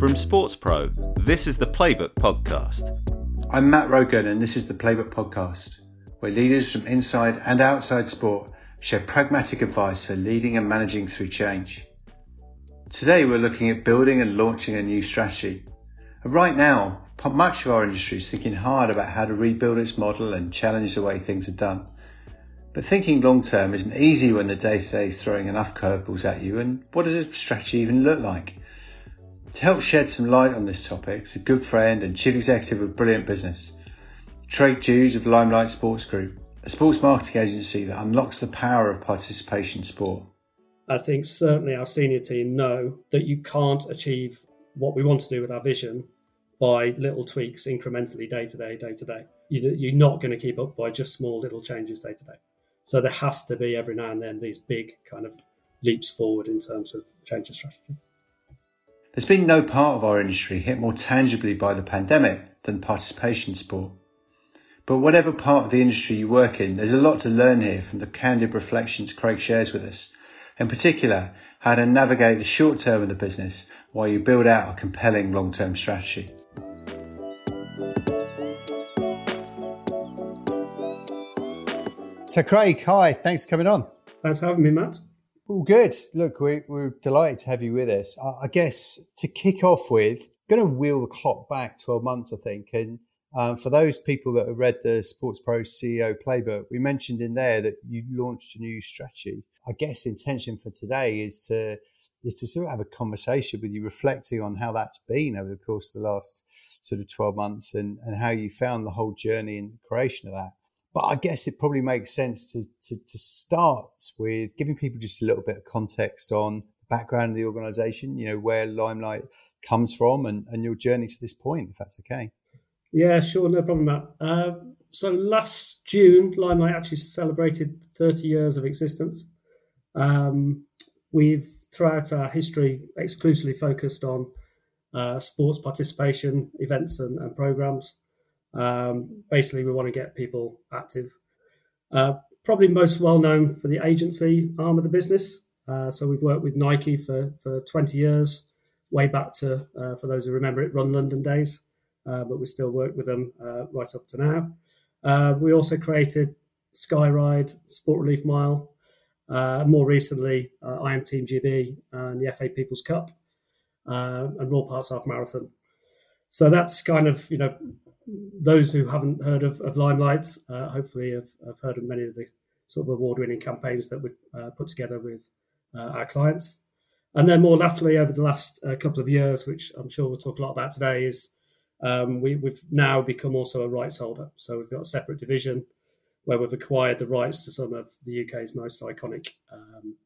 From SportsPro, this is the Playbook Podcast. I'm Matt Rogan, and this is the Playbook Podcast, where leaders from inside and outside sport share pragmatic advice for leading and managing through change. Today, we're looking at building and launching a new strategy. And right now, much of our industry is thinking hard about how to rebuild its model and challenge the way things are done. But thinking long term isn't easy when the day to day is throwing enough curveballs at you, and what does a strategy even look like? To help shed some light on this topic is a good friend and chief executive of Brilliant Business, Craig Dews of Limelight Sports Group, a sports marketing agency that unlocks the power of participation sport. I think certainly our senior team know that you can't achieve what we want to do with our vision by little tweaks incrementally day to day, day to day. You're not going to keep up by just small little changes day to day. So there has to be every now and then these big kind of leaps forward in terms of change of strategy. There's been no part of our industry hit more tangibly by the pandemic than participation sport. But whatever part of the industry you work in, there's a lot to learn here from the candid reflections Craig shares with us. In particular, how to navigate the short term of the business while you build out a compelling long term strategy. So, Craig, hi, thanks for coming on. Thanks for having me, Matt. All good. Look, we're, we're delighted to have you with us. I, I guess to kick off with, going to wheel the clock back 12 months, I think. And um, for those people that have read the SportsPro CEO playbook, we mentioned in there that you launched a new strategy. I guess intention for today is to is to sort of have a conversation with you, reflecting on how that's been over the course of the last sort of 12 months and, and how you found the whole journey and creation of that. But I guess it probably makes sense to, to, to start with giving people just a little bit of context on the background of the organization, you know, where Limelight comes from and, and your journey to this point, if that's okay. Yeah, sure, no problem, Matt. Uh, so last June, Limelight actually celebrated 30 years of existence. Um, we've, throughout our history, exclusively focused on uh, sports participation, events, and, and programs. Um, basically, we want to get people active. Uh, probably most well known for the agency arm of the business. Uh, so we've worked with Nike for, for 20 years, way back to, uh, for those who remember it, Run London days, uh, but we still work with them uh, right up to now. Uh, we also created Skyride, Sport Relief Mile, more recently, I Am Team GB and the FA People's Cup, and Royal Parks Half Marathon. So that's kind of, you know, those who haven't heard of, of Limelight, uh, hopefully have, have, heard of many of the sort of award-winning campaigns that we uh, put together with uh, our clients. And then more latterly, over the last uh, couple of years, which I'm sure we'll talk a lot about today, is um, we, have now become also a rights holder. So we've got a separate division where we've acquired the rights to some of the UK's most iconic um,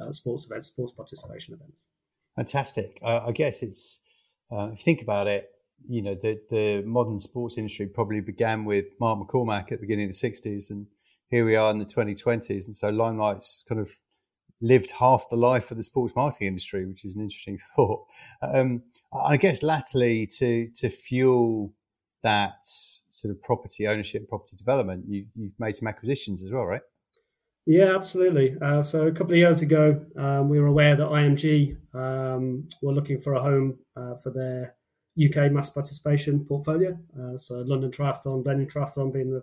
uh, sports events, sports participation events. Fantastic. Uh, I guess it's, if you think about it, you know, the, the modern sports industry probably began with Mark McCormack at the beginning of the 60s, and here we are in the 2020s. And so Limelight's kind of lived half the life of the sports marketing industry, which is an interesting thought. Um, I guess latterly to to fuel that sort of property ownership, property development, you, have made some acquisitions as well, right? Yeah, absolutely. Uh, so a couple of years ago, um, we were aware that IMG um, were looking for a home uh, for their UK mass participation portfolio. Uh, so London Triathlon, Blenheim Triathlon being the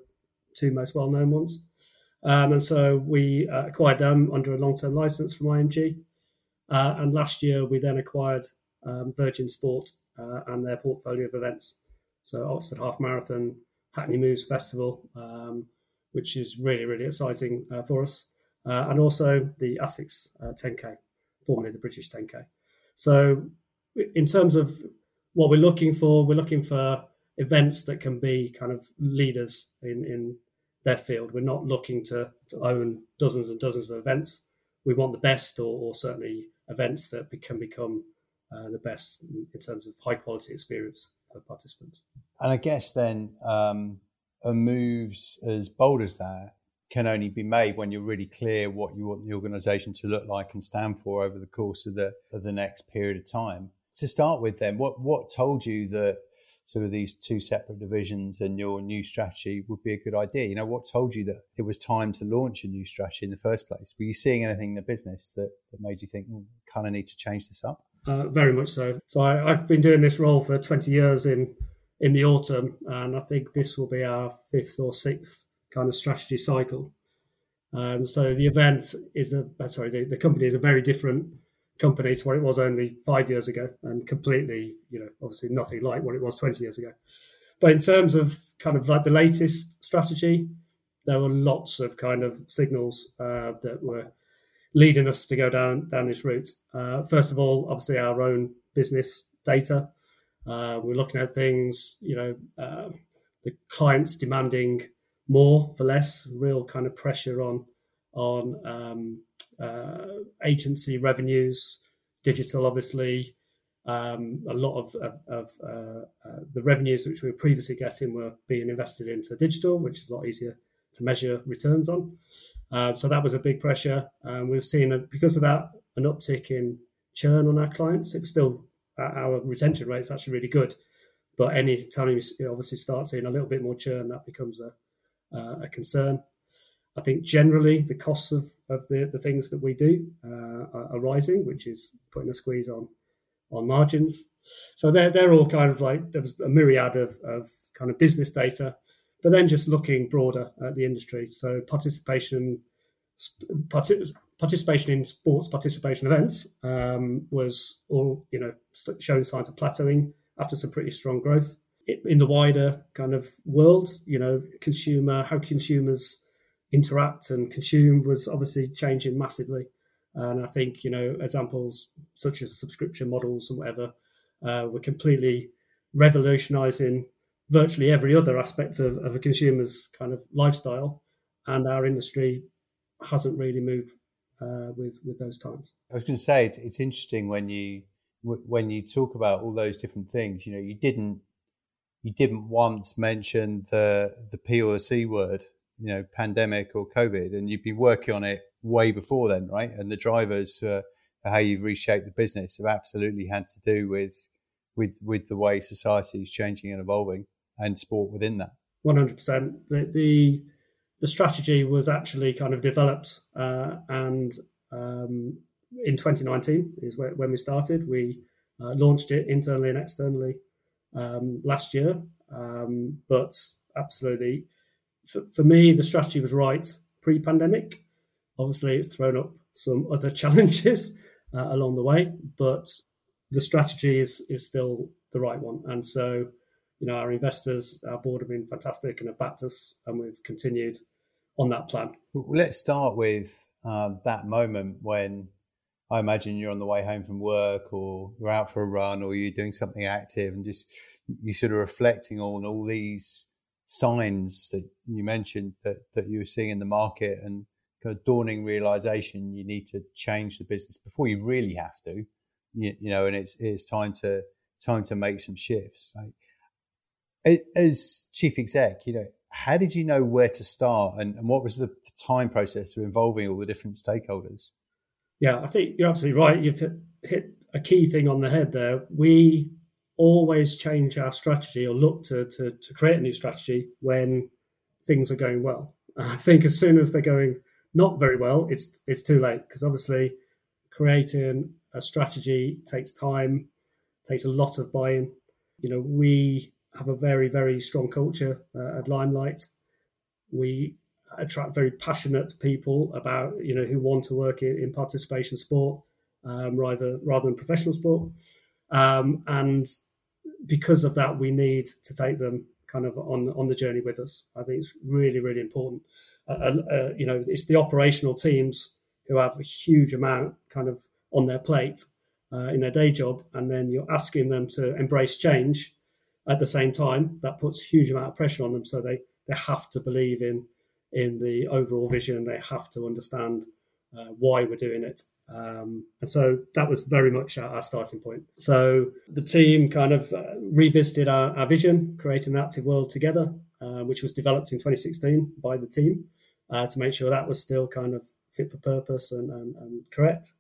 two most well known ones. Um, and so we uh, acquired them under a long term license from IMG. Uh, and last year we then acquired um, Virgin Sport uh, and their portfolio of events. So Oxford Half Marathon, Hackney Moves Festival, um, which is really, really exciting uh, for us. Uh, and also the ASICS 10K, formerly the British 10K. So in terms of what we're looking for, we're looking for events that can be kind of leaders in, in their field. We're not looking to, to own dozens and dozens of events. We want the best, or, or certainly events that can become uh, the best in terms of high quality experience for participants. And I guess then um, a moves as bold as that can only be made when you're really clear what you want the organisation to look like and stand for over the course of the of the next period of time to start with, then, what what told you that sort of these two separate divisions and your new strategy would be a good idea? You know, what told you that it was time to launch a new strategy in the first place? Were you seeing anything in the business that, that made you think, well, kind of need to change this up? Uh, very much so. So I, have been doing this role for 20 years in in the autumn, and I think this will be our fifth or sixth kind of strategy cycle. Um, so the event is a uh, sorry, the, the company is a very different company to what it was only five years ago, and completely, you know, obviously nothing like what it was 20 years ago. But in terms of kind of like the latest strategy, there were lots of kind of signals uh, that were leading us to go down down this route. Uh, first of all, obviously our own business data. Uh, we're looking at things, you know, uh, the clients demanding more for less, real kind of pressure on on um, uh, agency revenues, digital, obviously. Um, a lot of, of, of uh, uh, the revenues which we were previously getting were being invested into digital, which is a lot easier to measure returns on. Uh, so that was a big pressure. Um, we've seen, a, because of that, an uptick in churn on our clients. It's still our retention rate is actually really good, but any time you obviously start seeing a little bit more churn, that becomes a, uh, a concern. I think generally the costs of, of the, the things that we do uh, are, rising, which is putting a squeeze on on margins. So they're, they're all kind of like there was a myriad of, of kind of business data but then just looking broader at the industry. So participation, participation in sports participation events um, was all you know showing signs of plateauing after some pretty strong growth. In the wider kind of world, you know, consumer how consumers interact and consume was obviously changing massively. And I think you know examples such as subscription models and whatever uh, were completely revolutionising virtually every other aspect of, of a consumer's kind of lifestyle, and our industry hasn't really moved uh, with with those times. I was going to say it's, it's interesting when you when you talk about all those different things. You know, you didn't you didn't once mention the the P or the C word. You know, pandemic or COVID, and you've been working on it way before then, right? And the drivers for, for how you've reshaped the business have absolutely had to do with with with the way society is changing and evolving and sport within that. One hundred percent. The the strategy was actually kind of developed, uh, and um, in 2019 is where, when we started. We uh, launched it internally and externally um, last year, um, but absolutely, for, for me, the strategy was right pre-pandemic. Obviously, it's thrown up some other challenges uh, along the way, but the strategy is is still the right one, and so you know, our investors, our board have been fantastic and have backed us, and we've continued on that plan. Let's start with um, that moment when I imagine you're on the way home from work, or you're out for a run, or you're doing something active, and just you sort of reflecting on all these signs that you mentioned that that you were seeing in the market, and kind of dawning realization you need to change the business before you really have to, you, you know, and it's it's time to time to make some shifts. Like, as chief exec, you know, how did you know where to start and, and what was the, time process of involving all the different stakeholders? Yeah, I think you're absolutely right. You've hit a key thing on the head there. We always change our strategy or look to, to, to create a new strategy when things are going well. I think as soon as they're going not very well, it's it's too late because obviously creating a strategy takes time, takes a lot of buy-in. You know, we have a very, very strong culture uh, at Limelight. We attract very passionate people about, you know, who want to work in, in participation sport um, rather rather than professional sport. Um, and because of that, we need to take them kind of on on the journey with us. I think it's really, really important. Uh, uh, uh you know, it's the operational teams who have a huge amount kind of on their plate uh, in their day job, and then you're asking them to embrace change at the same time, that puts huge amount of pressure on them. So they they have to believe in in the overall vision. They have to understand uh, why we're doing it. Um, and so that was very much our, our, starting point. So the team kind of uh, revisited our, our, vision, creating an active world together, uh, which was developed in 2016 by the team uh, to make sure that was still kind of fit for purpose and, and, and correct.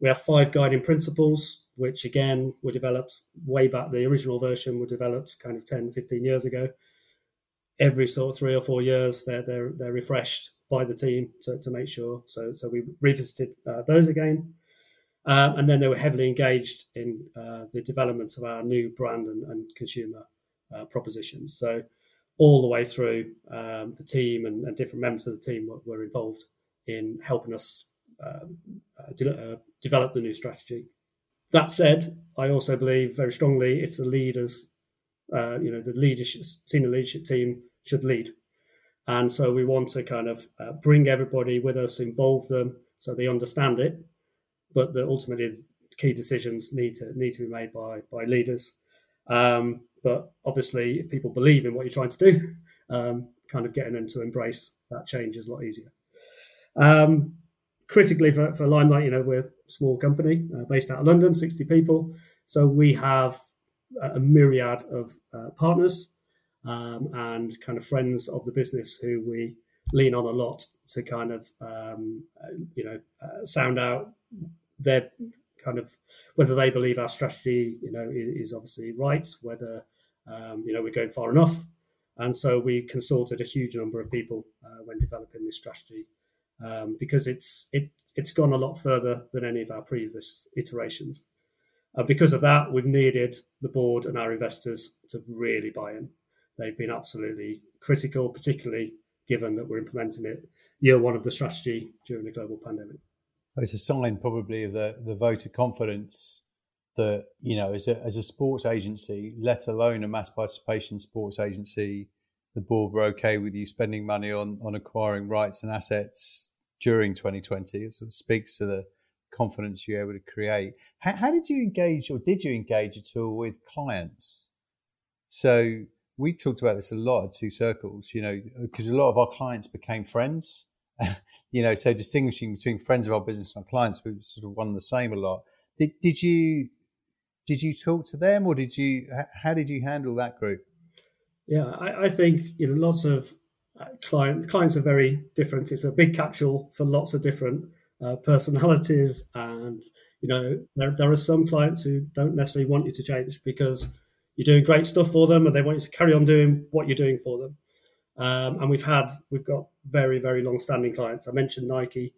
We have five guiding principles which again were developed way back. The original version were developed kind of 10, 15 years ago. Every sort of three or four years, they're they're, they're refreshed by the team to, to make sure. So so we revisited uh, those again, Um, and then they were heavily engaged in uh, the development of our new brand and, and consumer uh, propositions. So all the way through, um, the team and, and, different members of the team were, were involved in helping us um, uh, de- uh, develop the new strategy. That said, I also believe very strongly it's the leaders, uh, you know, the leadership, senior leadership team should lead. And so we want to kind of uh, bring everybody with us, involve them so they understand it, but that ultimately key decisions need to need to be made by by leaders. Um, but obviously, if people believe in what you're trying to do, um, kind of getting them to embrace that change is a lot easier. Um, critically for, for Limelight, you know, we're a small company uh, based out of London, 60 people. So we have a myriad of uh, partners um, and kind of friends of the business who we lean on a lot to kind of, um, uh, you know, uh, sound out their kind of whether they believe our strategy, you know, is, is obviously right, whether, um, you know, we're going far enough. And so we consulted a huge number of people uh, when developing this strategy um, because it's it it's gone a lot further than any of our previous iterations. And because of that, we've needed the board and our investors to really buy in. They've been absolutely critical, particularly given that we're implementing it year one of the strategy during the global pandemic. It's a sign, probably, of the the vote of confidence that you know, as a as a sports agency, let alone a mass participation sports agency, the board were okay with you spending money on on acquiring rights and assets during 2020. It sort of speaks to the confidence you're able to create. How, how did you engage, or did you engage at all with clients? So we talked about this a lot at Two Circles, you know, because a lot of our clients became friends. you know, so distinguishing between friends of our business and our clients, we sort of one the same a lot. Did did you did you talk to them, or did you? How did you handle that group? Yeah, I, I think you know lots of uh, client clients are very different. It's a big catch-all for lots of different uh, personalities, and you know there there are some clients who don't necessarily want you to change because you're doing great stuff for them, and they want you to carry on doing what you're doing for them. Um, and we've had we've got very very long-standing clients. I mentioned Nike,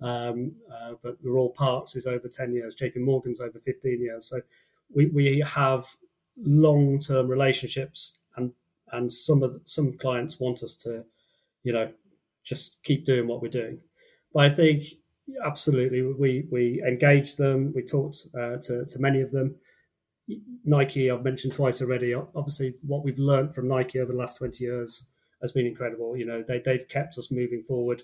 um, uh, but the Royal Parks is over ten years. JP Morgan's over fifteen years. So we we have long-term relationships and and some of the, some clients want us to, you know, just keep doing what we're doing. But I think absolutely we we engaged them. We talked uh, to to many of them. Nike, I've mentioned twice already. Obviously, what we've learned from Nike over the last twenty years has been incredible. You know, they they've kept us moving forward.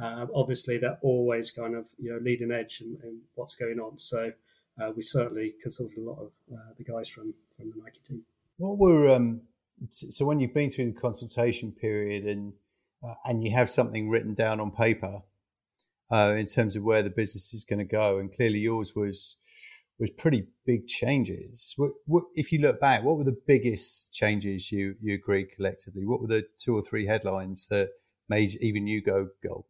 Uh, obviously, they're always kind of you know leading edge in, in what's going on. So uh, we certainly consulted a lot of uh, the guys from from the Nike team. What were um, so when you've been through the consultation period and uh, and you have something written down on paper uh, in terms of where the business is going to go, and clearly yours was was pretty big changes. What, what, if you look back, what were the biggest changes you you agreed collectively? What were the two or three headlines that made even you go gulp?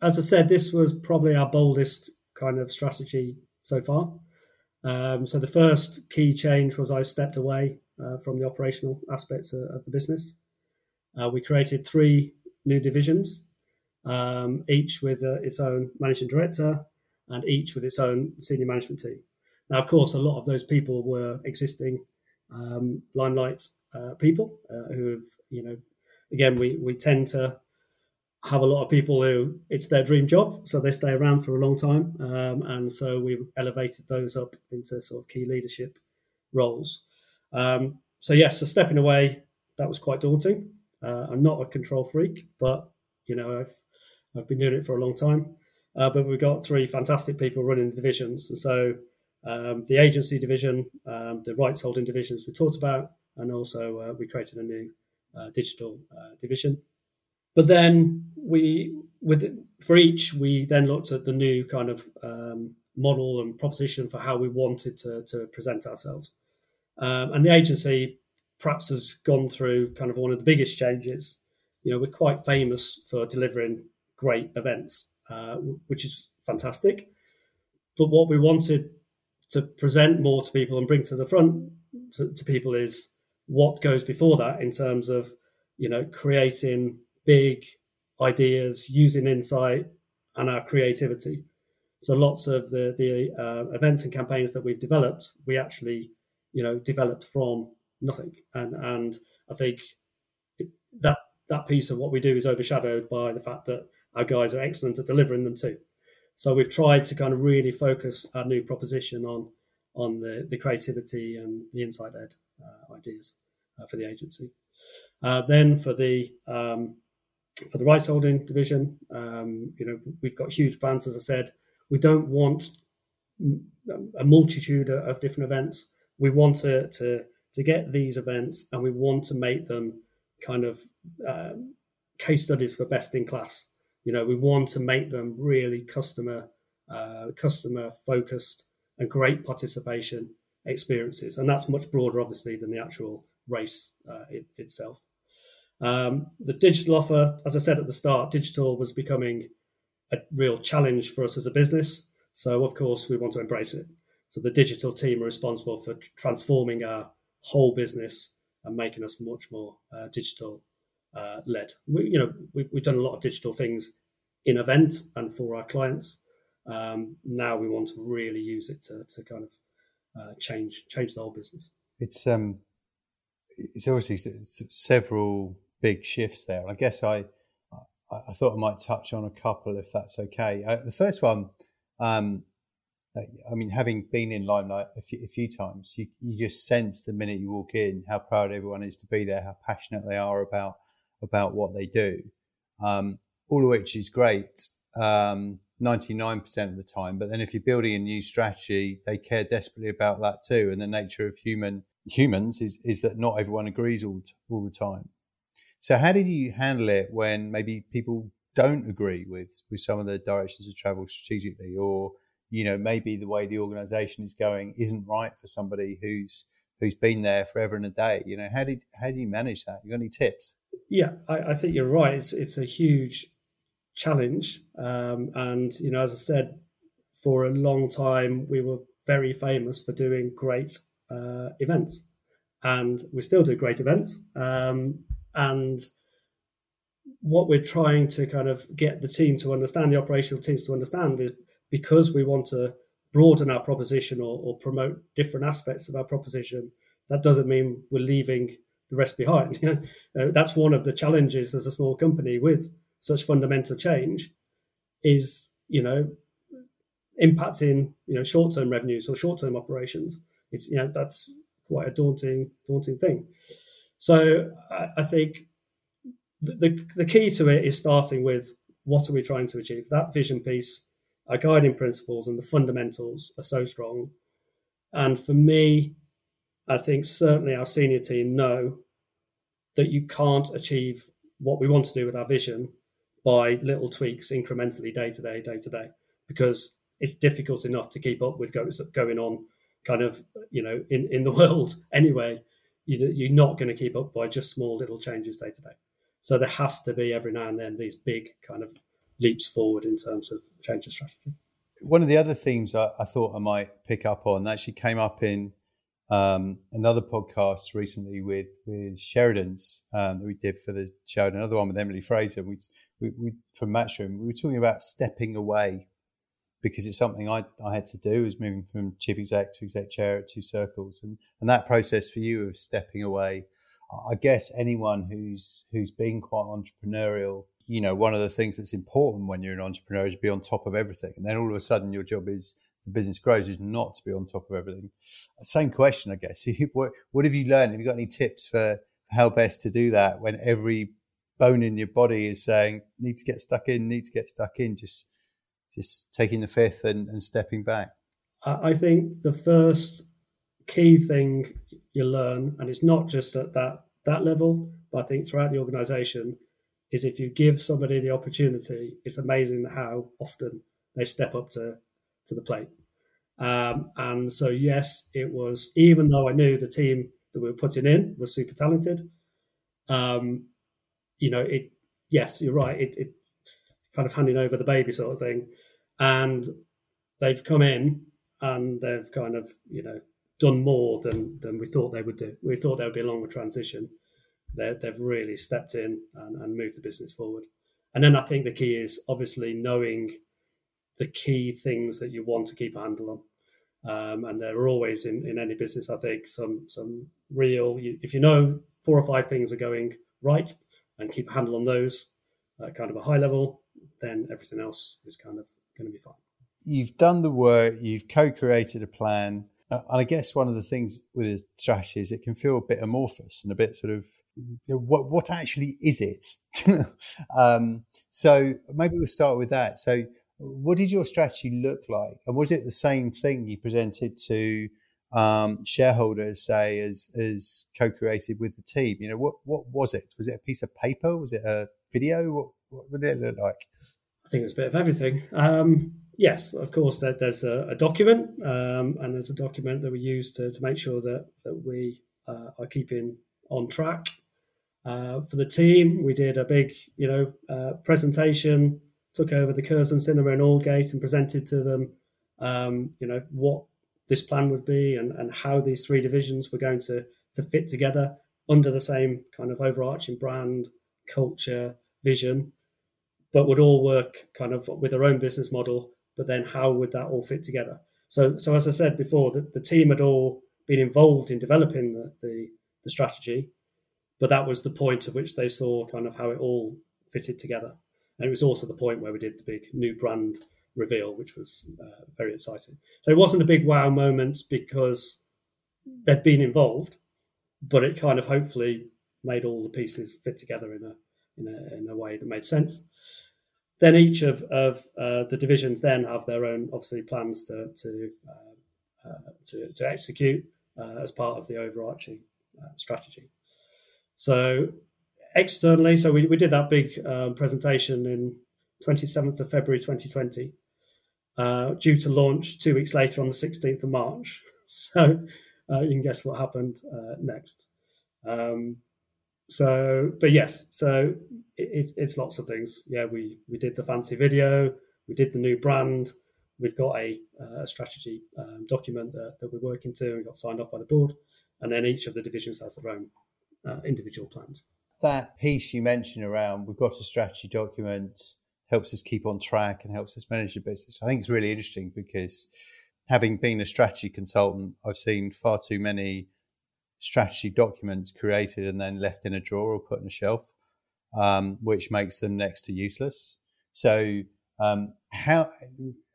As I said, this was probably our boldest kind of strategy so far. Um, so the first key change was I stepped away uh, from the operational aspects of, of the business. Uh, we created three new divisions, um, each with uh, its own managing director and each with its own senior management team. Now, of course, a lot of those people were existing um, Limelight uh, people uh, who have, you know, again, we, we tend to have a lot of people who it's their dream job, so they stay around for a long time. Um, and so we elevated those up into sort of key leadership roles. Um, so yes, so stepping away that was quite daunting. Uh, I'm not a control freak, but you know I've I've been doing it for a long time. Uh, but we've got three fantastic people running the divisions, and so um, the agency division, um, the rights holding divisions we talked about, and also uh, we created a new uh, digital uh, division. But then we with for each we then looked at the new kind of um, model and proposition for how we wanted to, to present ourselves. Um, and the agency perhaps has gone through kind of one of the biggest changes. You know, we're quite famous for delivering great events, uh, which is fantastic. But what we wanted to present more to people and bring to the front to, to people is what goes before that in terms of, you know, creating big ideas, using insight and our creativity. So lots of the the uh, events and campaigns that we've developed, we actually, you know, developed from nothing, and and I think that that piece of what we do is overshadowed by the fact that our guys are excellent at delivering them too. So we've tried to kind of really focus our new proposition on on the, the creativity and the insight led uh, ideas uh, for the agency. Uh, then for the um, for the rights holding division, um, you know, we've got huge plans. As I said, we don't want a multitude of different events. We want to to to get these events, and we want to make them kind of um, case studies for best in class. You know, we want to make them really customer uh, customer focused and great participation experiences, and that's much broader, obviously, than the actual race uh, it, itself. Um, the digital offer, as I said at the start, digital was becoming a real challenge for us as a business. So, of course, we want to embrace it. So, the digital team are responsible for transforming our whole business and making us much more uh, digital uh, led. We, you know, we, have done a lot of digital things in event and for our clients. Um, now we want to really use it to, to kind of uh, change change the whole business. It's um, it's obviously several big shifts there. I guess I I thought I might touch on a couple if that's okay. Uh, the first one, um, I mean, having been in Limelight a few, a few, times, you, you just sense the minute you walk in how proud everyone is to be there, how passionate they are about about what they do. Um, all of which is great, um, 99% of the time. But then if you're building a new strategy, they care desperately about that too. And the nature of human humans is, is that not everyone agrees all, all the time. So how did you handle it when maybe people don't agree with, with some of the directions of travel strategically or you know maybe the way the organization is going isn't right for somebody who's who's been there forever and a day you know how did how do you manage that? You got any tips? Yeah i, I think you're right. It's it's a huge challenge. Um, and you know as i said for a long time we were very famous for doing great uh, events. And we still do great events. Um, and what we're trying to kind of get the team to understand the operational teams to understand is because we want to broaden our proposition or, or promote different aspects of our proposition, that doesn't mean we're leaving the rest behind. uh, that's one of the challenges as a small company with such fundamental change is, you know, impacting, you know, short-term revenues or short-term operations. It's, you know, that's quite a daunting, daunting thing. So I, I think the, the, the key to it is starting with what are we trying to achieve? That vision piece our guiding principles and the fundamentals are so strong. And for me, I think certainly our senior team know that you can't achieve what we want to do with our vision by little tweaks incrementally day to day, day to day, because it's difficult enough to keep up with going on kind of, you know, in, in the world anyway. You, you're not going to keep up by just small little changes day to day. So there has to be every now and then these big kind of leaps forward in terms of change of strategy. One of the other themes I, I thought I might pick up on actually came up in um, another podcast recently with with Sheridan's um, that we did for the show, and another one with Emily Frazer. We, we, we from Matchroom. We were talking about stepping away because it's something I, I had to do was moving from chief exec to exec chair at Two Circles, and and that process for you of stepping away. I guess anyone who's who's been quite entrepreneurial you know, one of the things that's important when you're an entrepreneur is be on top of everything. And then all of a sudden your job is the business grows is not to be on top of everything. Same question, I guess. what, what have you learned? Have you got any tips for how best to do that when every bone in your body is saying, need to get stuck in, need to get stuck in, just, just taking the fifth and, and stepping back? I think the first key thing you learn, and it's not just at that, that level, but I think throughout the organization, is if you give somebody the opportunity, it's amazing how often they step up to to the plate. Um, and so, yes, it was. Even though I knew the team that we were putting in was super talented, um, you know, it. Yes, you're right. It, it kind of handing over the baby sort of thing, and they've come in and they've kind of you know done more than than we thought they would do. We thought there would be a longer transition, they've really stepped in and, and moved the business forward. And then I think the key is obviously knowing the key things that you want to keep a handle on. Um, and there are always in, in any business, I think, some some real. If you know four or five things are going right and keep a handle on those kind of a high level, then everything else is kind of going to be fine. You've done the work. You've co-created a plan. Uh, and I guess one of the things with a strategy is it can feel a bit amorphous and a bit sort of you know, what what actually is it? um, so maybe we'll start with that. So what did your strategy look like, and was it the same thing you presented to um, shareholders, say, as as co-created with the team? You know, what what was it? Was it a piece of paper? Was it a video? What, what did it look like? I think it was a bit of everything. Um, yes, of course, there, there's a, a document, um, and there's a document that we use to, to make sure that, that we uh, are keeping on track. Uh, for the team, we did a big, you know, uh, presentation, took over the Curzon Cinema in Aldgate and presented to them, um, you know, what this plan would be and, and how these three divisions were going to, to fit together under the same kind of overarching brand, culture, vision, but would all work kind of with their own business model but then how would that all fit together? So, so as I said before, the, the team had all been involved in developing the, the, the strategy, but that was the point at which they saw kind of how it all fitted together. And it was also the point where we did the big new brand reveal, which was uh, very exciting. So it wasn't a big wow moment because they'd been involved, but it kind of hopefully made all the pieces fit together in a in a, in a way that made sense then each of, of uh, the divisions then have their own obviously plans to to uh, uh, to, to, execute uh, as part of the overarching uh, strategy. So externally, so we, we did that big um, presentation in 27th of February 2020, uh, due to launch two weeks later on the 16th of March. So you can guess what happened next. Um, so, but yes, so it, it's lots of things. Yeah, we we did the fancy video, we did the new brand, we've got a, uh, a strategy um, document that, that, we're working to and got signed off by the board, and then each of the divisions has their own uh, individual plans. That piece you mentioned around we've got a strategy document helps us keep on track and helps us manage the business. I think it's really interesting because having been a strategy consultant, I've seen far too many strategy documents created and then left in a drawer or put on a shelf, um, which makes them next to useless. So, um, how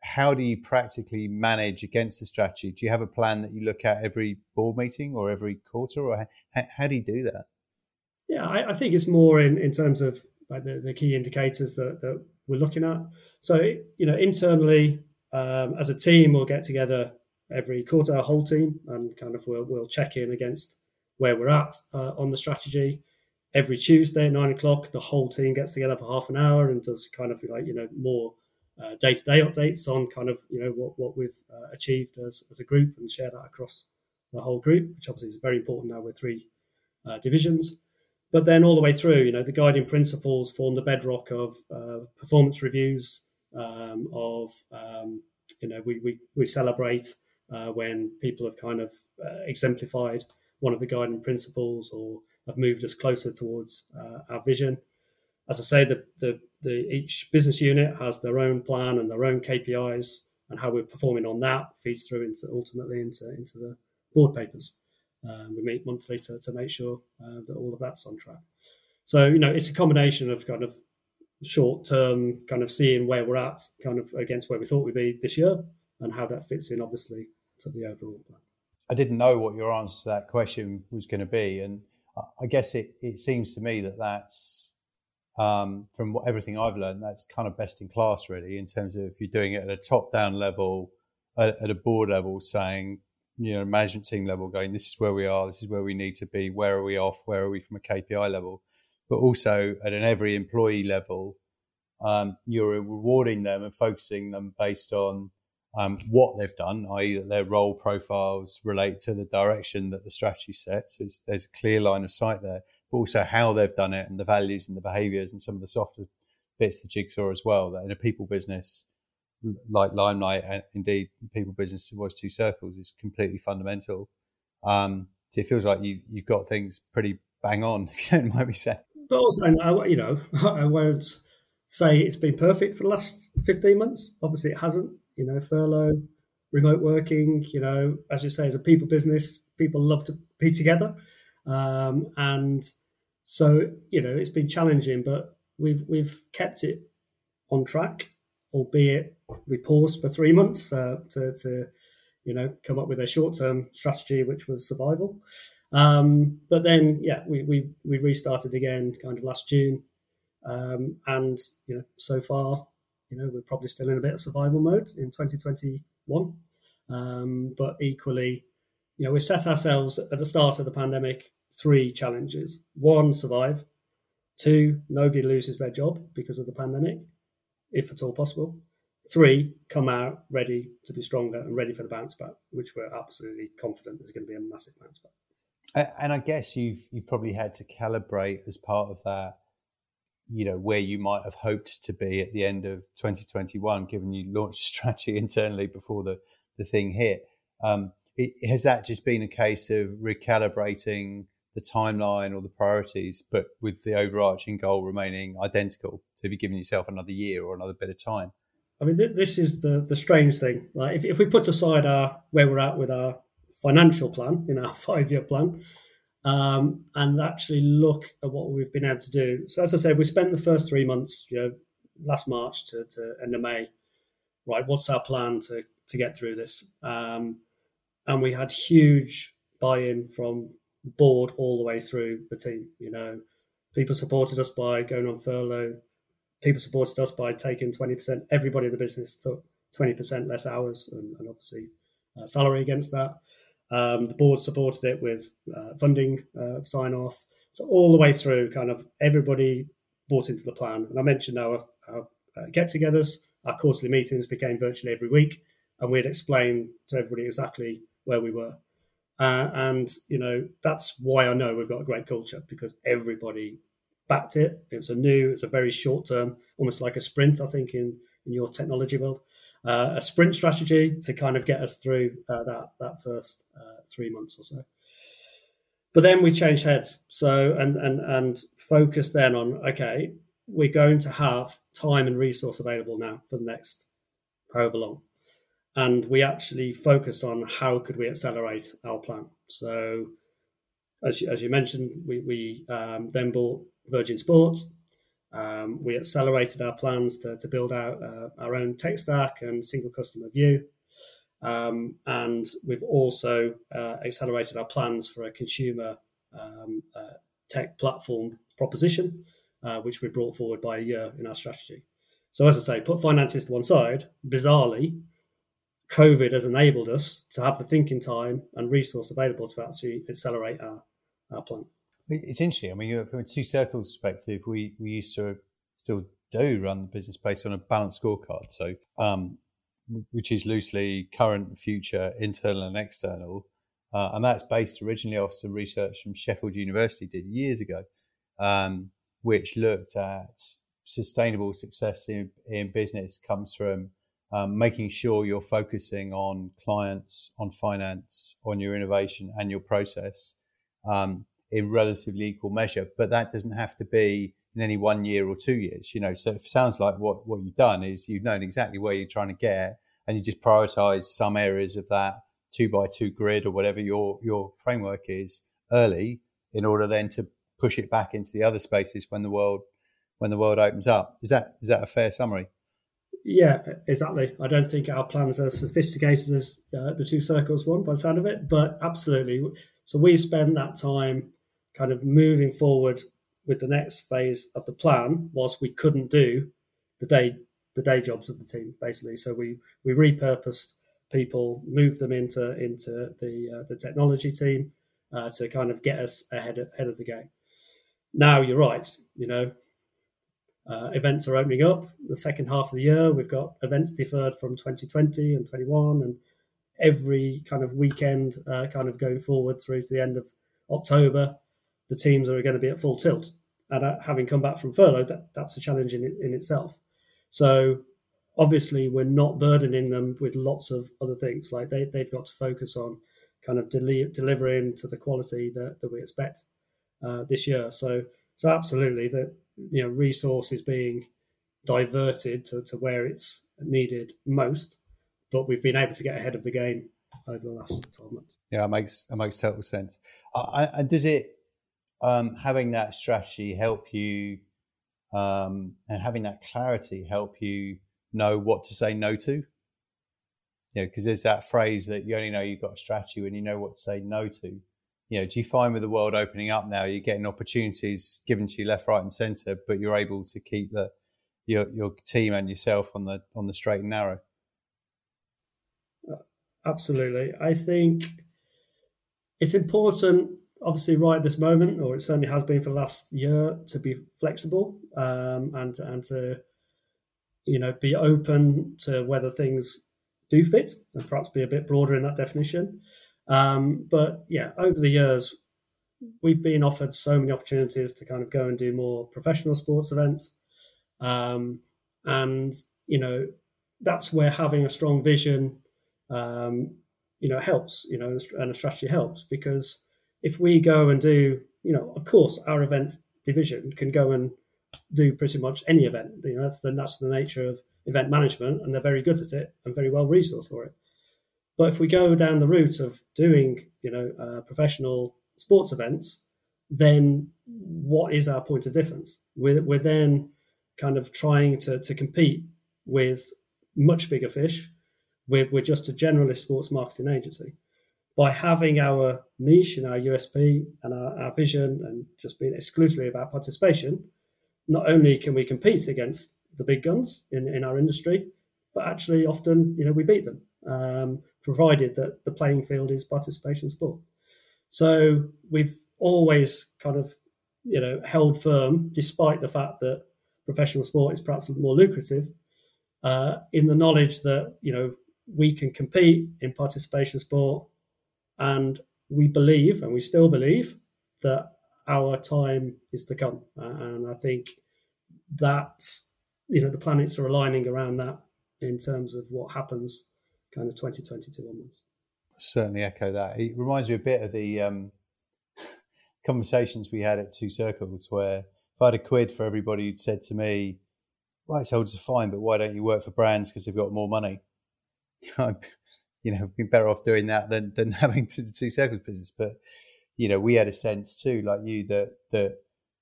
how do you practically manage against the strategy? Do you have a plan that you look at every board meeting or every quarter, or how, how do you do that? Yeah, I, I, think it's more in, in terms of like the, the key indicators that, that we're looking at. So, you know, internally um, as a team, we'll get together every quarter, our whole team, and kind of we'll, we'll check in against where we're at uh, on the strategy. Every Tuesday at nine o'clock, the whole team gets together for half an hour and does kind of like you know more day to day updates on kind of you know what what we've uh, achieved as, as a group and share that across the whole group, which obviously is very important now with three uh, divisions. But then all the way through, you know, the guiding principles form the bedrock of uh, performance reviews, um, of um, you know, we we, we celebrate uh, when people have kind of uh, exemplified one of the guiding principles or have moved us closer towards uh, our vision. As I say, the, the, the, each business unit has their own plan and their own KPIs, and how we're performing on that feeds through into ultimately into, into the board papers. Um, we meet monthly to, to make sure uh, that all of that's on track. So, you know, it's a combination of kind of short term, kind of seeing where we're at, kind of against where we thought we'd be this year, and how that fits in, obviously, to the overall plan. I didn't know what your answer to that question was going to be, and I guess it, it seems to me that that's um, from what, everything I've learned, that's kind of best in class, really, in terms of if you're doing it at a top down level, at, at a board level, saying, you know, management team level, going, this is where we are, this is where we need to be, where are we off, where are we from a KPI level, but also at an every employee level, um, you're rewarding them and focusing them based on um, what they've done, i.e., that their role profiles relate to the direction that the strategy sets. So there's a clear line of sight there, but also how they've done it and the values and the behaviors and some of the softer bits of the jigsaw as well. That in a people business like Limelight and indeed people business was two circles is completely fundamental. Um, so it feels like you you've got things pretty bang on, if you don't mind me saying. But also, I, you know, I won't say it's been perfect for the last 15 months. Obviously, it hasn't. You know, furlough, remote working, you know, as you say, as a people business, people love to be together. Um, and so, you know, it's been challenging, but we've, we've kept it on track, albeit we paused for three months uh, to, to, you know, come up with a short term strategy, which was survival. Um, but then, yeah, we, we, we restarted again kind of last June. Um, and, you know, so far, you know, we're probably still in a bit of survival mode in 2021. Um, but equally, you know, we set ourselves at the start of the pandemic three challenges. One, survive. Two, nobody loses their job because of the pandemic, if at all possible. Three, come out ready to be stronger and ready for the bounce back, which we're absolutely confident there's going to be a massive bounce back. And I guess you've you've probably had to calibrate as part of that, you know, where you might have hoped to be at the end of 2021, given you launched a strategy internally before the, the thing hit. Um, it, has that just been a case of recalibrating the timeline or the priorities, but with the overarching goal remaining identical? So have you given yourself another year or another bit of time? I mean, th- this is the the strange thing. Like, if, if we put aside our where we're at with our financial plan in our five year plan, um, and actually look at what we've been able to do. So, as I said, we spent the first three months, you know, last March to, to end of May. Right, what's our plan to to get through this? Um, and we had huge buy-in from the board all the way through the team. You know, people supported us by going on furlough. People supported us by taking twenty percent. Everybody in the business took twenty percent less hours, and, and obviously uh, salary against that. Um, the board supported it with uh, funding uh, sign off. So all the way through, kind of everybody bought into the plan. And I mentioned our, our uh, get-togethers, our quarterly meetings became virtually every week, and we'd explain to everybody exactly where we were. Uh, and you know that's why I know we've got a great culture because everybody backed it. It was a new, it was a very short term, almost like a sprint. I think in in your technology world, uh, a sprint strategy to kind of get us through uh, that that first uh, three months or so. But then we changed heads, so and and and focus then on okay, we're going to have time and resource available now for the next however long and we actually focused on how could we accelerate our plan. So, as you, as you mentioned, we, we um, then bought Virgin Sports. Um, we accelerated our plans to, to build out uh, our own tech stack and single customer view. Um, and we've also uh, accelerated our plans for a consumer um, uh, tech platform proposition, uh, which we brought forward by a year in our strategy. So, as I say, put finances to one side, bizarrely, COVID has enabled us to have the thinking time and resource available to actually accelerate our, our plan. It's interesting. I mean, from a two circles perspective, we, we used to still do run the business based on a balanced scorecard. So, um, which is loosely current, future, internal, and external. Uh, and that's based originally off some research from Sheffield University did years ago, um, which looked at sustainable success in, in business comes from um, making sure you're focusing on clients, on finance, on your innovation and your process um, in relatively equal measure. But that doesn't have to be in any one year or two years. You know, so it sounds like what what you've done is you've known exactly where you're trying to get, and you just prioritize some areas of that two by two grid or whatever your your framework is early, in order then to push it back into the other spaces when the world when the world opens up. Is that is that a fair summary? Yeah, exactly. I don't think our plans are as sophisticated as uh, the two circles one by the sound of it, but absolutely. So we spend that time kind of moving forward with the next phase of the plan, whilst we couldn't do the day the day jobs of the team basically. So we we repurposed people, moved them into into the uh, the technology team uh, to kind of get us ahead of, ahead of the game. Now you're right. You know, uh, events are opening up the second half of the year. We've got events deferred from 2020 and 21, and every kind of weekend, uh, kind of going forward through to the end of October, the teams are going to be at full tilt. And uh, having come back from furlough, that, that's a challenge in, in itself. So obviously, we're not burdening them with lots of other things. Like they, they've got to focus on kind of deli- delivering to the quality that, that we expect uh, this year. So, so absolutely, that you know resources being diverted to, to where it's needed most, but we've been able to get ahead of the game over the last 12 months. Yeah, it makes it makes total sense. Uh, and does it um, having that strategy help you um, and having that clarity help you know what to say no to? You know, because there's that phrase that you only know you've got a strategy when you know what to say no to. You know, do you find with the world opening up now, you're getting opportunities given to you left, right, and centre, but you're able to keep the your your team and yourself on the on the straight and narrow? Absolutely, I think it's important obviously right at this moment, or it certainly has been for the last year, to be flexible um, and and to you know be open to whether things do fit and perhaps be a bit broader in that definition. Um, but yeah, over the years, we've been offered so many opportunities to kind of go and do more professional sports events, um, and you know that's where having a strong vision, um, you know, helps. You know, and a strategy helps because if we go and do, you know, of course, our events division can go and do pretty much any event. You know, that's the that's the nature of event management, and they're very good at it and very well resourced for it. But if we go down the route of doing, you know, uh, professional sports events, then what is our point of difference? We're, we're then kind of trying to, to compete with much bigger fish. We're, we're just a generalist sports marketing agency by having our niche and our USP and our, our vision and just being exclusively about participation, not only can we compete against the big guns in, in our industry, but actually often, you know, we beat them, um, provided that the playing field is participation sport. So we've always kind of, you know, held firm, despite the fact that professional sport is perhaps more lucrative, uh, in the knowledge that, you know, we can compete in participation sport and we believe, and we still believe, that our time is to come. And I think that, you know, the planets are aligning around that in terms of what happens kind of 2022 onwards. Certainly echo that. It reminds me a bit of the um, conversations we had at Two Circles, where if I had a quid for everybody who'd said to me, rights holders are fine, but why don't you work for brands because they've got more money? you know, been better off doing that than than having to the two circles business. But you know, we had a sense too, like you, that that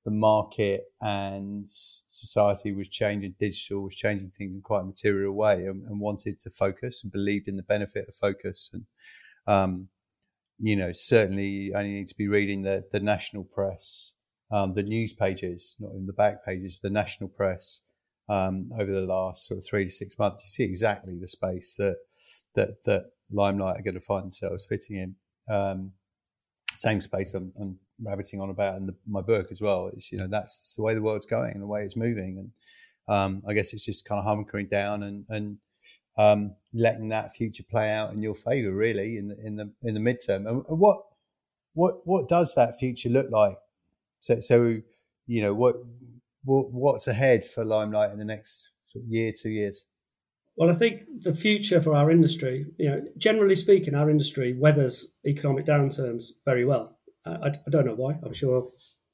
the market and society was changing, digital was changing things in quite a material way, and, and wanted to focus and believed in the benefit of focus. And um, you know, certainly, you only need to be reading the the national press, um, the news pages, not in the back pages, of the national press. Um, over the last sort of three to six months, you see exactly the space that that that Limelight are going to find themselves fitting in. Um, same space I'm, I'm, rabbiting on about in the, my book as well. It's you know that's the way the world's going and the way it's moving, and um, I guess it's just kind of hunkering down and and um, letting that future play out in your favour, really, in the in the in the midterm. And what what what does that future look like? So so you know what, what what's ahead for Limelight in the next sort of year, two years? Well, I think the future for our industry, you know, generally speaking, our industry weathers economic downturns very well. I, I don't know why. I'm sure,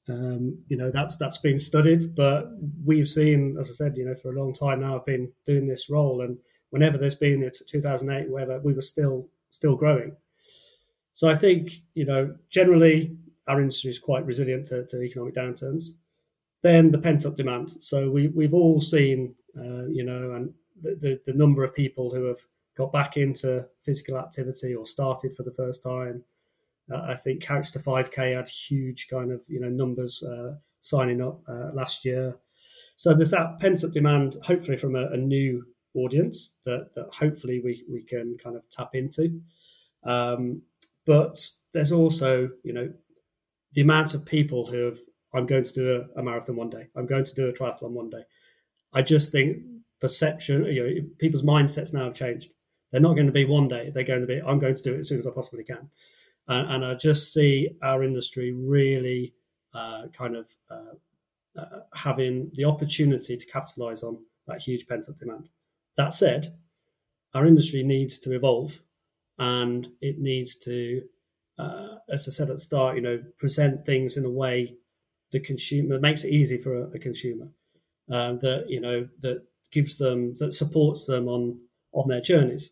um, you know, that's that's been studied, but we've seen, as I said, you know, for a long time now, I've been doing this role, and whenever there's been a 2008, wherever we were still still growing. So I think, you know, generally our industry is quite resilient to, to economic downturns. Then the pent up demand. So we we've all seen, uh, you know, and the, the, the number of people who have got back into physical activity or started for the first time. Uh, I think Couch to 5K had huge kind of you know numbers uh, signing up uh, last year. So there's that pent up demand, hopefully from a, a, new audience that, that hopefully we, we can kind of tap into. Um, but there's also you know the amount of people who have I'm going to do a, a marathon one day. I'm going to do a triathlon one day. I just think perception, you know, people's mindsets now have changed. They're not going to be one day. They're going to be, I'm going to do it as soon as I possibly can. Uh, and I just see our industry really uh, kind of uh, uh having the opportunity to capitalize on that huge pent up demand. That said, our industry needs to evolve and it needs to, uh, as I said at the start, you know, present things in a way the consumer makes it easy for a, a consumer um, that you know that gives them that supports them on on their journeys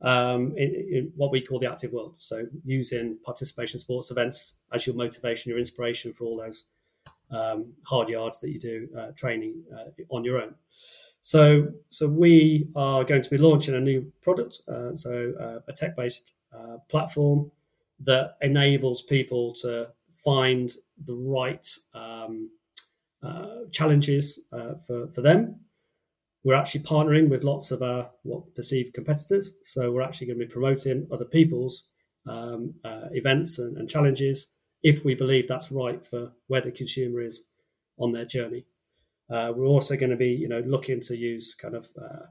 um, in, in, what we call the active world. So using participation sports events as your motivation, your inspiration for all those um, hard yards that you do uh, training uh, on your own. So, so we are going to be launching a new product, uh, so uh, a tech-based uh, platform that enables people to find the right um, uh, challenges for for them we're actually partnering with lots of our what perceived competitors. So we're actually going to be promoting other people's um, uh, events and, and, challenges if we believe that's right for where the consumer is on their journey. Uh, we're also going to be, you know, looking to use kind of uh,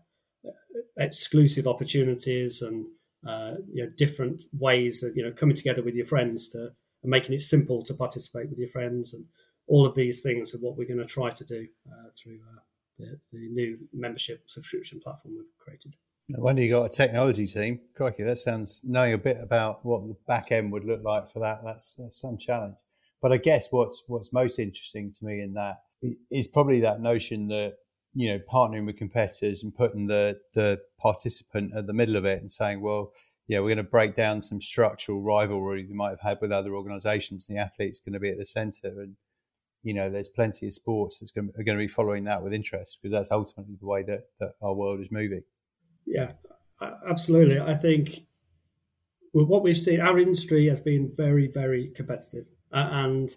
exclusive opportunities and uh, you know different ways of you know coming together with your friends to and making it simple to participate with your friends and all of these things are what we're going to try to do uh, through uh, the, the new membership subscription platform we've created. No wonder you got a technology team. Crikey, that sounds knowing a bit about what the back end would look like for that. That's, that's some challenge. But I guess what's what's most interesting to me in that is probably that notion that you know partnering with competitors and putting the the participant at the middle of it and saying, well, yeah, we're going to break down some structural rivalry you might have had with other organisations. And the athlete's going to be at the centre, and you know, there's plenty of sports that's going are going to be following that with interest because that's ultimately the way that, that our world is moving. Yeah, absolutely. I think what we've seen, our industry has been very, very competitive. And,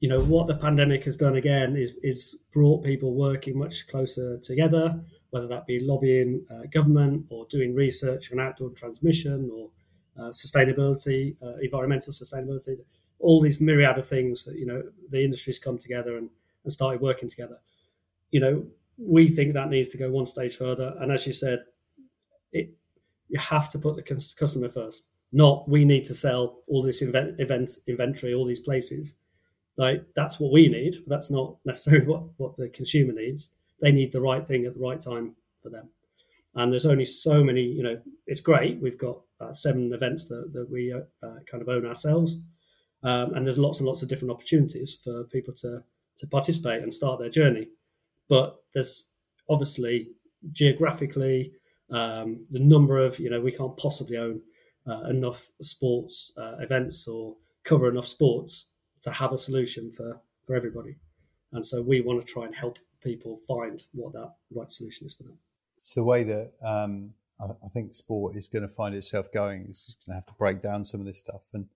you know, what the pandemic has done again is, is brought people working much closer together, whether that be lobbying uh, government or doing research on outdoor transmission or uh, sustainability, uh, environmental sustainability all these myriad of things that you know the industry's come together and, and started working together. You know we think that needs to go one stage further. And as you said it you have to put the customer first not we need to sell all this event, event inventory all these places. Like that's what we need but that's not necessarily what, what the consumer needs. They need the right thing at the right time for them. And there's only so many you know it's great. We've got uh, seven events that, that we uh, uh, kind of own ourselves um, and there's lots and lots of different opportunities for people to to participate and start their journey. But there's obviously geographically um, the number of you know we can't possibly own uh, enough sports uh, events or cover enough sports to have a solution for for everybody. And so we want to try and help people find what that right solution is for them. It's the way that um, I, I, think sport is going to find itself going. It's going to have to break down some of this stuff. And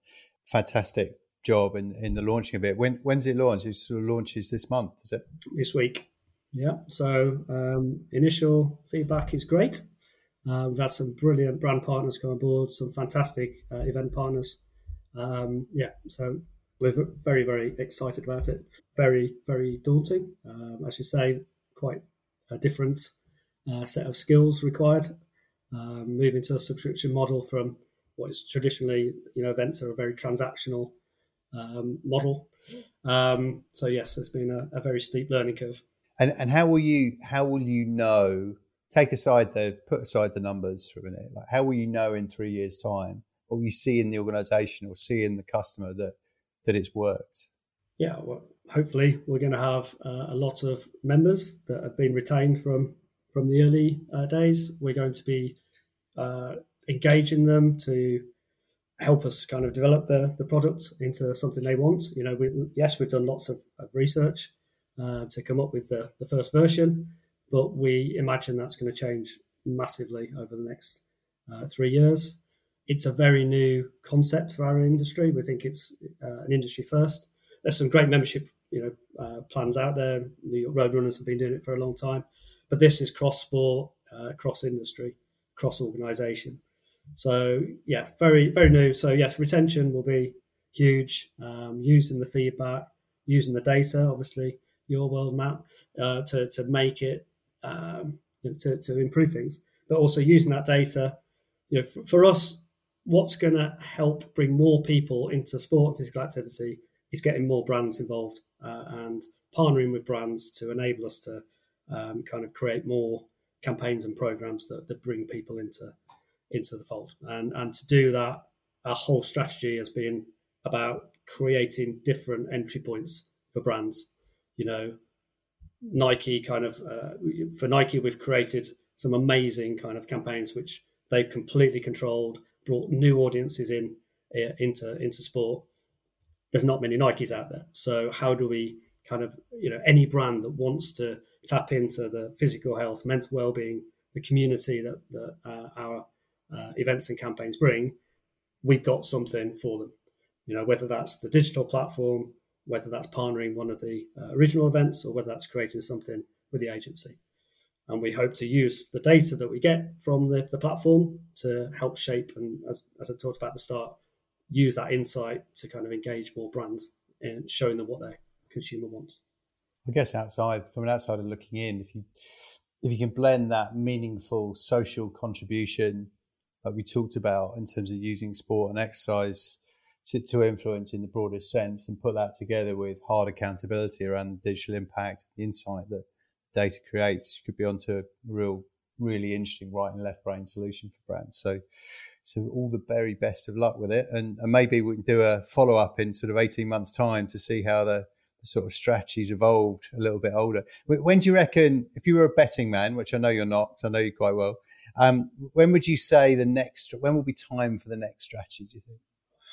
fantastic job in, in the launching of it. When when's it launched? It sort of launches this month, is it? This week. Yeah. So um, initial feedback is great. Uh, we've had some brilliant brand partners come on board, some fantastic uh, event partners. Um, yeah. So we're very very excited about it. Very very daunting, um, as you say. Quite a different uh, set of skills required. Um, moving to a subscription model from what is traditionally, you know, events are a very transactional um, model. Um, so yes, there's been a, a, very steep learning curve. And and how will you how will you know? Take aside the put aside the numbers for a minute. Like how will you know in three years' time, or you see in the organisation or see in the customer that that it's worked? Yeah, well, hopefully we're going to have uh, a lot of members that have been retained from from the early uh, days. We're going to be uh, engaging them to help us kind of develop the, the product into something they want. You know, we, yes, we've done lots of, of research uh, to come up with the, the first version, but we imagine that's going to change massively over the next uh, three years. It's a very new concept for our industry. We think it's uh, an industry first. There's some great membership, you know, uh, plans out there. New York Road Runners have been doing it for a long time, but this is cross sport, uh, cross industry, cross organisation. So yeah, very very new. So yes, retention will be huge. Um, using the feedback, using the data, obviously your world Matt uh, to to make it um, to to improve things, but also using that data. You know, for, for us, what's going to help bring more people into sport and physical activity is getting more brands involved uh, and partnering with brands to enable us to um, kind of create more campaigns and programs that, that bring people into into the fold. And and to do that, our whole strategy has been about creating different entry points for brands. You know, Nike kind of uh, for Nike, we've created some amazing kind of campaigns which they've completely controlled, brought new audiences in uh, into into sport. There's not many Nikes out there, so how do we kind of you know any brand that wants to tap into the physical health, mental well-being, the community that, that uh, our uh, events and campaigns bring, we've got something for them. You know, whether that's the digital platform, whether that's partnering one of the uh, original events, or whether that's creating something with the agency. And we hope to use the data that we get from the, the platform to help shape and, as, as I talked about at the start, use that insight to kind of engage more brands and showing them what their consumer wants. I guess outside, from an outsider looking in, if you if you can blend that meaningful social contribution that we talked about in terms of using sport and exercise to, to influence in the broadest sense and put that together with hard accountability around the digital impact, the insight that data creates, could be onto a real, really interesting right and left brain solution for brands. So, so all the very best of luck with it. And, and maybe we can do a follow up in sort of 18 months time to see how the, the sort of strategies evolved a little bit older. When do you reckon, if you were a betting man, which I know you're not, I know you quite well, um, when would you say the next, when will be time for the next strategy, do you think?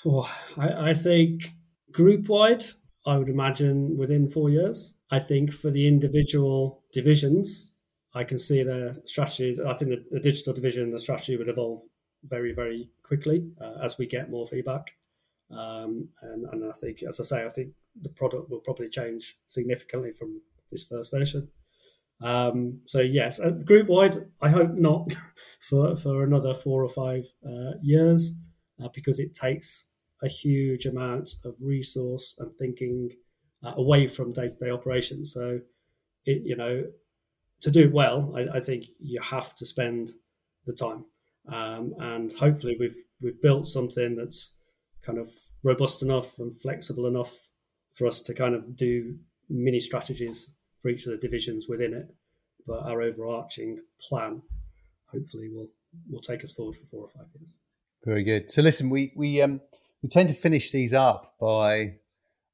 Oh, I, I think group wide, I would imagine within four years. I think for the individual divisions, I can see the strategies. I think the, the digital division, the strategy would evolve very, very quickly uh, as we get more feedback. Um, and, and I think, as I say, I think the product will probably change significantly from this first version. Um, so yes, uh, group wide, I hope not for for another four or five uh, years, uh, because it takes a huge amount of resource and thinking uh, away from day to day operations. So, it, you know, to do it well, I, I, think you have to spend the time, um, and hopefully we've we've built something that's kind of robust enough and flexible enough for us to kind of do mini strategies for each of the divisions within it. But our overarching plan, hopefully, will will take us forward for four or five years. Very good. So listen, we we um we tend to finish these up by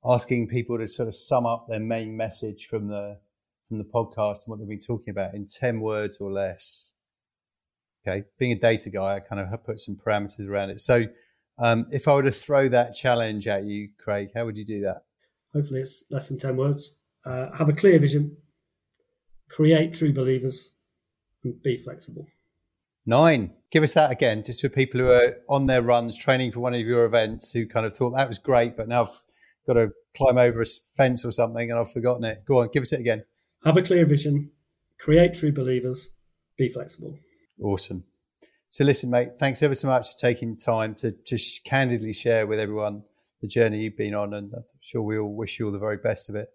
asking people to sort of sum up their main message from the from the podcast and what they've been talking about in 10 words or less. Okay. Being a data guy, I kind of have put some parameters around it. So um, if I were to throw that challenge at you, Craig, how would you do that? Hopefully it's less than 10 words. Uh, have a clear vision, create true believers, and be flexible. Nine. Give us that again, just for people who are on their runs training for one of your events who kind of thought that was great, but now I've got to climb over a fence or something and I've forgotten it. Go on, give us it again. Have a clear vision, create true believers, be flexible. Awesome. So, listen, mate, thanks ever so much for taking time to just candidly share with everyone the journey you've been on, and I'm sure we all wish you all the very best of it.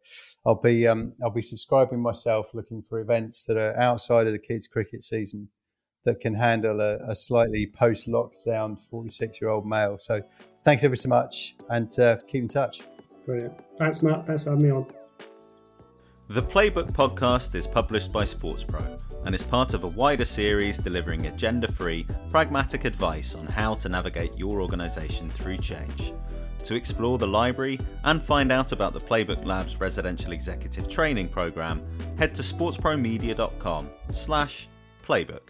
I'll be um, I'll be subscribing myself, looking for events that are outside of the kids' cricket season that can handle a, a slightly post lockdown 46 year old male. So, thanks ever so much, and uh, keep in touch. Brilliant. Thanks, Matt. Thanks for having me on. The Playbook podcast is published by SportsPro and is part of a wider series delivering agenda free, pragmatic advice on how to navigate your organisation through change. To explore the library and find out about the Playbook Labs residential executive training program, head to sportspromedia.com slash playbook.